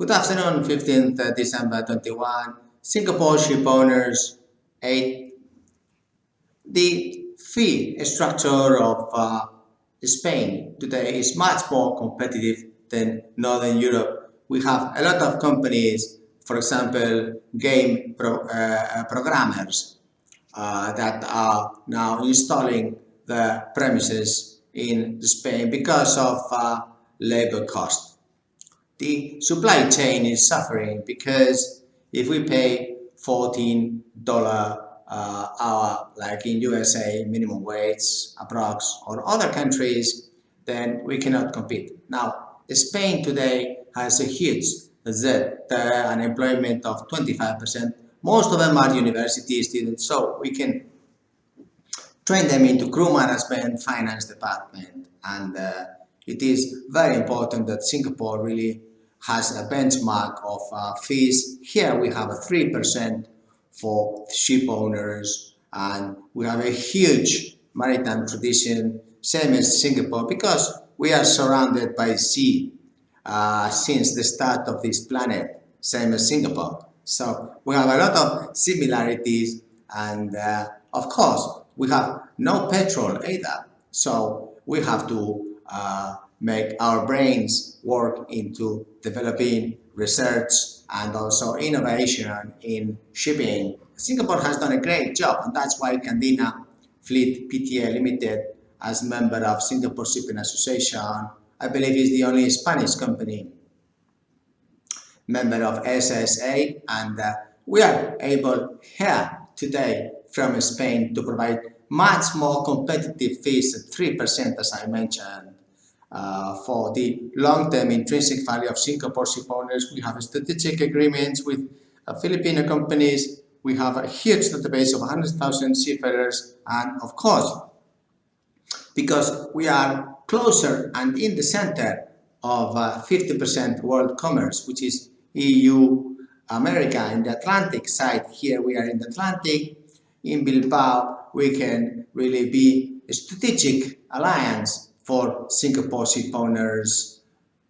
Good afternoon, 15th December 21. Singapore ship owners 8. The fee structure of uh, Spain today is much more competitive than Northern Europe. We have a lot of companies, for example, game pro, uh, programmers uh, that are now installing the premises in Spain because of uh, labor cost the supply chain is suffering because if we pay $14 uh, hour like in USA minimum wage approx or other countries then we cannot compete. Now Spain today has a huge Z unemployment of 25%. Most of them are university students so we can train them into crew management, finance department and uh, it is very important that Singapore really has a benchmark of uh, fees. Here we have a 3% for ship owners and we have a huge maritime tradition, same as Singapore, because we are surrounded by sea uh, since the start of this planet, same as Singapore. So we have a lot of similarities and uh, of course we have no petrol either. So we have to uh, make our brains work into developing research and also innovation in shipping. Singapore has done a great job and that's why Candina Fleet Pta Limited as member of Singapore Shipping Association, I believe is the only Spanish company member of SSA and uh, we are able here today from Spain to provide much more competitive fees at 3% as I mentioned uh, for the long-term intrinsic value of Singapore owners. We have strategic agreements with uh, Filipino companies. We have a huge database of 100,000 seafarers and of course, because we are closer and in the center of 50% uh, world commerce, which is EU, America in the Atlantic side. Here we are in the Atlantic. In Bilbao, we can really be a strategic alliance for Singapore ship owners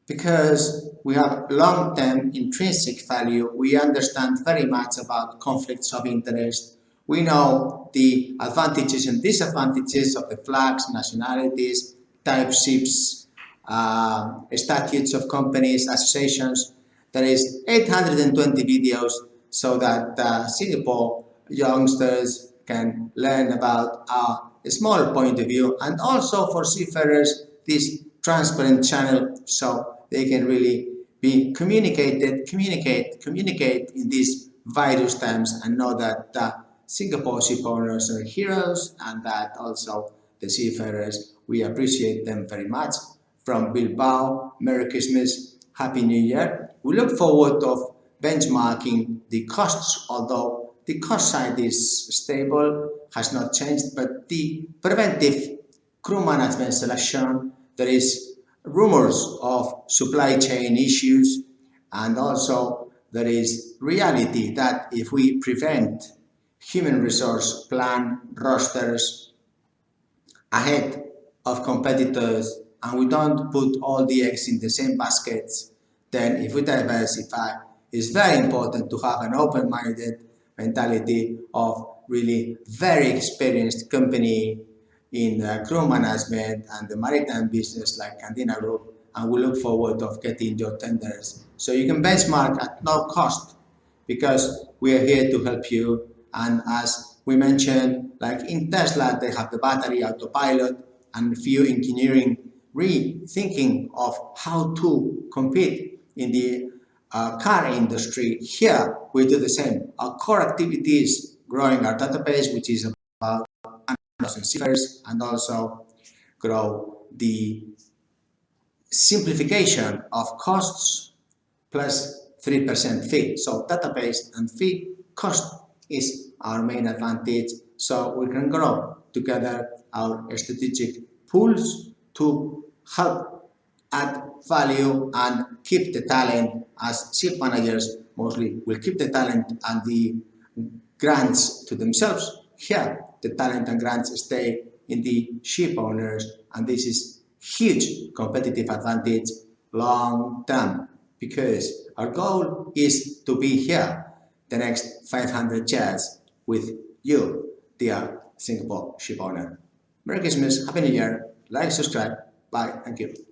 because we have long-term intrinsic value. We understand very much about conflicts of interest. We know the advantages and disadvantages of the flags, nationalities, type ships, uh, statutes of companies, associations. There is 820 videos so that uh, Singapore youngsters can learn about a small point of view and also for seafarers this transparent channel so they can really be communicated, communicate, communicate in these virus times and know that uh, Singapore ship owners are heroes and that also the seafarers, we appreciate them very much. From Bilbao, Merry Christmas, Happy New Year. We look forward of benchmarking the costs, although the cost side is stable, has not changed, but the preventive crew management selection, there is rumors of supply chain issues, and also there is reality that if we prevent human resource plan rosters ahead of competitors and we don't put all the eggs in the same baskets, then if we diversify, it's very important to have an open-minded mentality of really very experienced company in uh, crew management and the maritime business like Candina Group and we look forward of getting your tenders. So you can benchmark at no cost because we are here to help you and as we mentioned like in Tesla they have the battery autopilot and few engineering rethinking of how to compete in the uh, car industry. Here we do the same. Our core activities growing our database, which is about 100,000 seekers, and also grow the simplification of costs plus 3% fee. So database and fee cost is our main advantage. So we can grow together our strategic pools to help add value and keep the talent as ship managers mostly will keep the talent and the grants to themselves. Here, the talent and grants stay in the ship owners, and this is huge competitive advantage long term. because our goal is to be here the next 500 years with you, dear Singapore ship owner. Merry Christmas, Happy New Year, like, subscribe, bye, thank you.